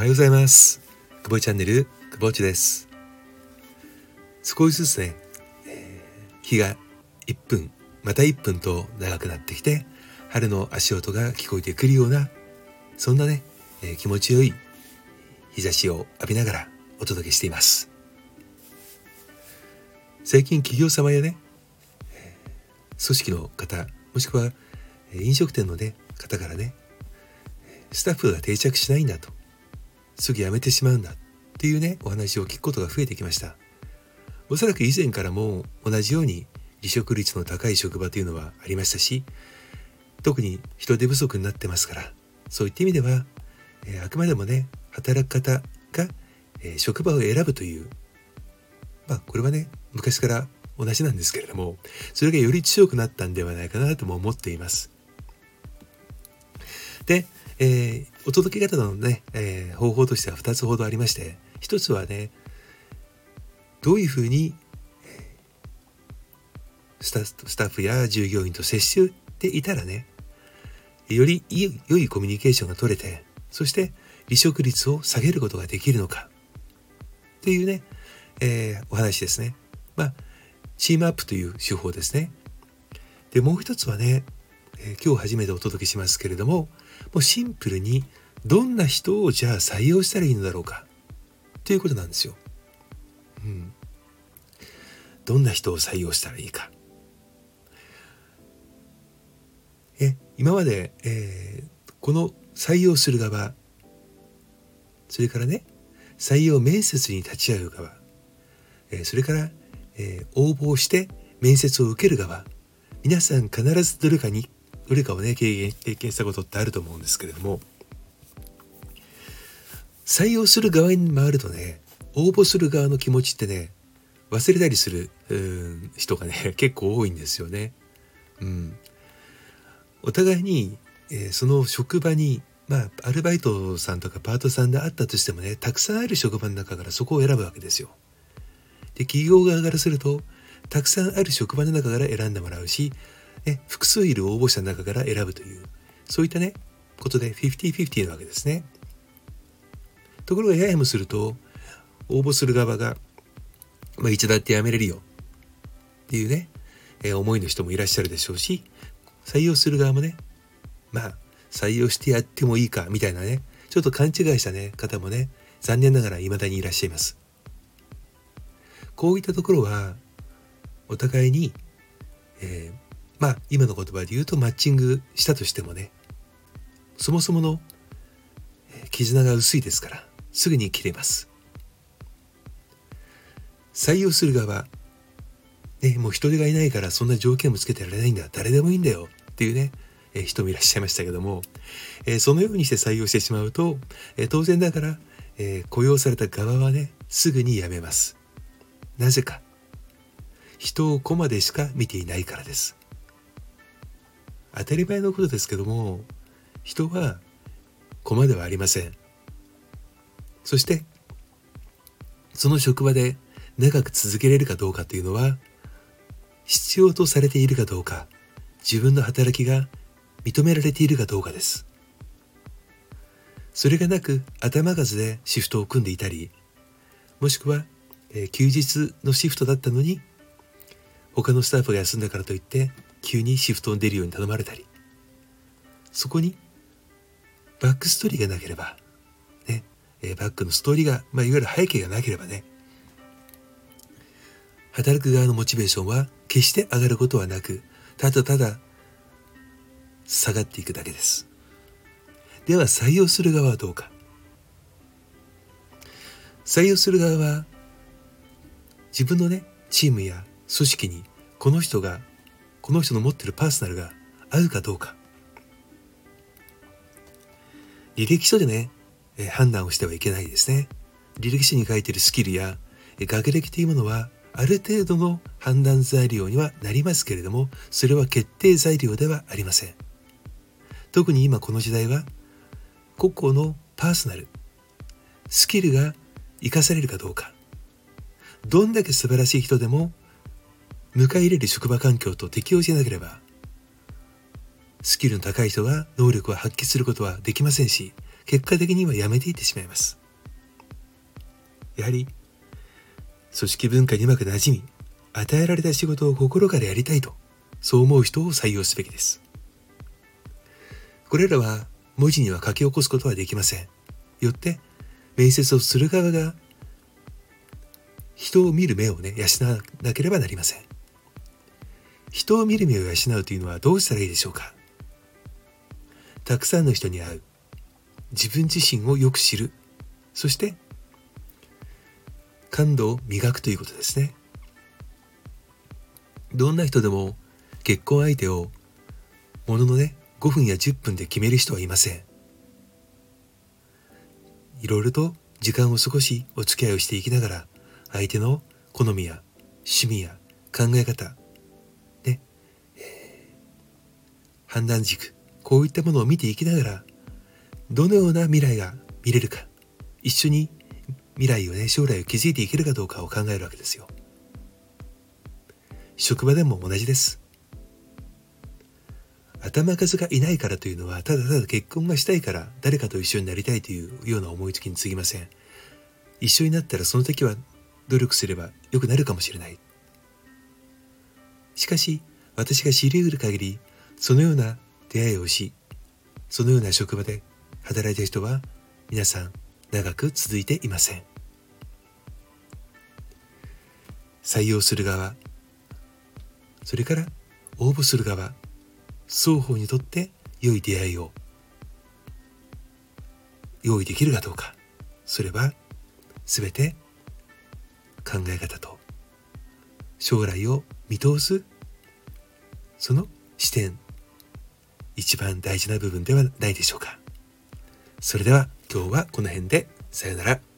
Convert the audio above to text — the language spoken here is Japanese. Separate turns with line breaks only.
はようございます。久保チャンネル久保ちです。少しずつね、え、日が1分また1分と長くなってきて春の足音が聞こえてくるようなそんなね、え、気持ちよい日差しを浴びながらお届けしています。最近企業様やね組織の方もしくは飲食店のね方からねスタッフが定着しないんだとすぐ辞めてしまうんだっていうねお話を聞くことが増えてきました。おそらく以前からも同じように離職率の高い職場というのはありましたし特に人手不足になってますからそういった意味では、えー、あくまでもね働く方が、えー、職場を選ぶというまあこれはね昔から同じなんですけれどもそれがより強くなったんではないかなとも思っています。でえー、お届け方のね、えー、方法としては2つほどありまして1つはねどういうふうにスタスタッフや従業員と接していたらねより良いコミュニケーションが取れてそして離職率を下げることができるのかっていうね、えー、お話ですね。まあチームアップという手法ですね。でもう一つはね、えー、今日初めてお届けしますけれどももうシンプルにどんな人をじゃあ採用したらいいのだろうかということなんですよ。うん。どんな人を採用したらいいか。え今まで、えー、この採用する側それからね採用面接に立ち会う側、えー、それから、えー、応募して面接を受ける側皆さん必ずどれかにどれかをね経験経験したことってあると思うんですけれども採用する側に回るとね応募する側の気持ちってね忘れたりする人がね 結構多いんですよね。うん、お互いに、えー、その職場にまあアルバイトさんとかパートさんであったとしてもねたくさんある職場の中からそこを選ぶわけですよ。で企業側からするとたくさんある職場の中から選んでもらうしね、複数いる応募者の中から選ぶという、そういったね、ことで50-50なわけですね。ところがややもすると、応募する側が、まあ、いつだってやめれるよっていうね、えー、思いの人もいらっしゃるでしょうし、採用する側もね、まあ、採用してやってもいいかみたいなね、ちょっと勘違いしたね、方もね、残念ながら未だにいらっしゃいます。こういったところは、お互いに、えー、まあ今の言葉で言うとマッチングしたとしてもねそもそもの絆が薄いですからすぐに切れます。採用する側ねもう人手がいないからそんな条件もつけてられないんだ誰でもいいんだよっていうねえ人もいらっしゃいましたけども、えそのようにして採用してしまうと、え当然ながら、え雇用された側はねすぐに辞めます。なぜか。人をコマでしか見ていないからです。当たり前のことですけども人は駒ではありません。そしてその職場で長く続けれるかどうかというのは必要とされているかどうか自分の働きが認められているかどうかです。それがなく頭数でシフトを組んでいたりもしくは、えー、休日のシフトだったのに他のスタッフが休んだからといって急にシフトに出るように頼まれたり。そこにバックストーリーがなければね、えバックのストーリーが、まあ、いわゆる背景がなければね。働く側のモチベーションは決して上がることはなくただただ下がっていくだけです。では採用する側はどうか。採用する側は自分のねチームや組織にこの人がこの人の持ってるパーソナルが合うかどうか。履歴書でね、え判断をしてはいけないですね。履歴書に書いてるスキルや、え学歴というものはある程度の判断材料にはなりますけれどもそれは決定材料ではありません。特に今この時代は個々のパーソナルスキルが生かされるかどうか。どんだけ素晴らしい人でも迎え入れる職場環境と適応しなければスキルの高い人は能力を発揮することはできませんし結果的にはやめていってしまいます。やはり組織文化にうまく馴染み与えられた仕事を心からやりたいとそう思う人を採用すべきです。これらは文字には書き起こすことはできません。よって面接をする側が人を見る目をね養わなければなりません。人を見る目を養うというのはどうしたらいいでしょうか？たくさんの人に会う。自分自身をよく知る。そして感度を磨くということですね。どんな人でも結婚相手をもののね5分や10分で決める人はいません。いろいろと時間を過ごしお付き合いをしていきながら相手の好みや趣味や考え方判断軸こういったものを見ていきながらどのような未来が見れるか一緒に未来をね将来を築いていけるかどうかを考えるわけですよ。職場でも同じです。頭数がいないからというのはただただ結婚がしたいから誰かと一緒になりたいというような思いつきに過ぎません。一緒になったらその時は努力すれば良くなるかもしれない。しかし私が知り得る限りそのような出会いをしそのような職場で働いた人は皆さん長く続いていません。採用する側それから応募する側双方にとって良い出会いを用意できるかどうかそれは全て考え方と将来を見通すその視点一番大事な部分ではないでしょうか。それでは今日はこの辺でさよなら。